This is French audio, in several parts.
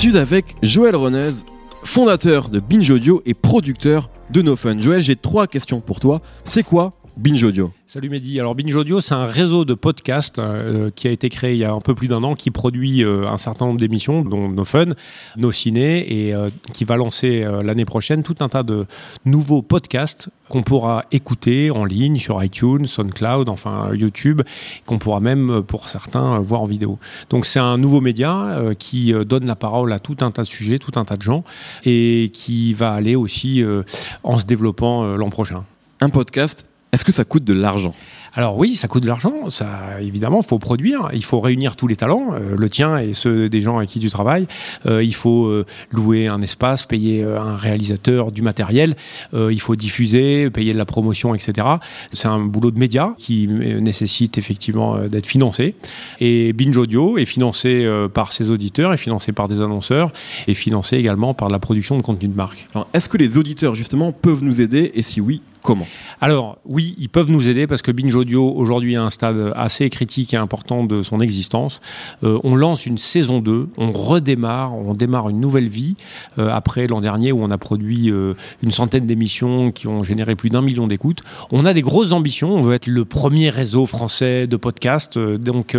suis avec Joël Renez, fondateur de Binge Audio et producteur de No Fun. Joël, j'ai trois questions pour toi. C'est quoi Binge Audio Salut Mehdi. Alors Binge Audio, c'est un réseau de podcasts euh, qui a été créé il y a un peu plus d'un an, qui produit euh, un certain nombre d'émissions, dont nos fun, nos ciné, et euh, qui va lancer l'année prochaine tout un tas de nouveaux podcasts qu'on pourra écouter en ligne sur iTunes, SoundCloud, enfin YouTube, qu'on pourra même pour certains voir en vidéo. Donc c'est un nouveau média qui donne la parole à tout un tas de sujets, tout un tas de gens, et qui va aller aussi en se développant l'an prochain. Un podcast est-ce que ça coûte de l'argent? Alors oui, ça coûte de l'argent. Ça, évidemment, faut produire. Il faut réunir tous les talents, euh, le tien et ceux des gens avec qui tu travailles. Euh, il faut euh, louer un espace, payer un réalisateur, du matériel. il faut diffuser, payer de la promotion, etc. C'est un boulot de média qui nécessite effectivement d'être financé. Et Binge Audio est financé par ses auditeurs, est financé par des annonceurs, et financé également par la production de contenu de marque. Alors, est-ce que les auditeurs justement peuvent nous aider? Et si oui, comment Alors oui, ils peuvent nous aider parce que Binge Audio aujourd'hui à un stade assez critique et important de son existence. Euh, on lance une saison 2, on redémarre, on démarre une nouvelle vie euh, après l'an dernier où on a produit euh, une centaine d'émissions qui ont généré plus d'un million d'écoutes. On a des grosses ambitions, on veut être le premier réseau français de podcasts. donc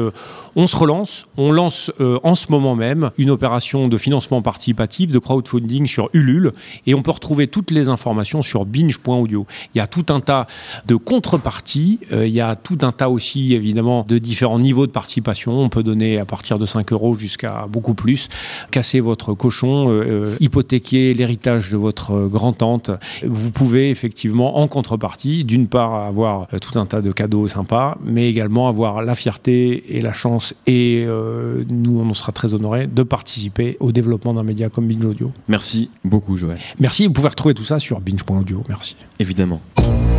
on se relance, on lance en ce moment même une opération de financement participatif, de crowdfunding sur Ulule et on peut retrouver toutes les informations sur binge.audio. Il y a tout un tas de contreparties il y a tout un tas aussi, évidemment, de différents niveaux de participation. On peut donner à partir de 5 euros jusqu'à beaucoup plus. Casser votre cochon, euh, euh, hypothéquer l'héritage de votre grand-tante. Vous pouvez effectivement, en contrepartie, d'une part avoir euh, tout un tas de cadeaux sympas, mais également avoir la fierté et la chance, et nous, on en sera très honorés, de participer au développement d'un média comme Binge Audio. Merci beaucoup, Joël. Merci. Vous pouvez retrouver tout ça sur binge.audio. Merci. Évidemment. Thank you.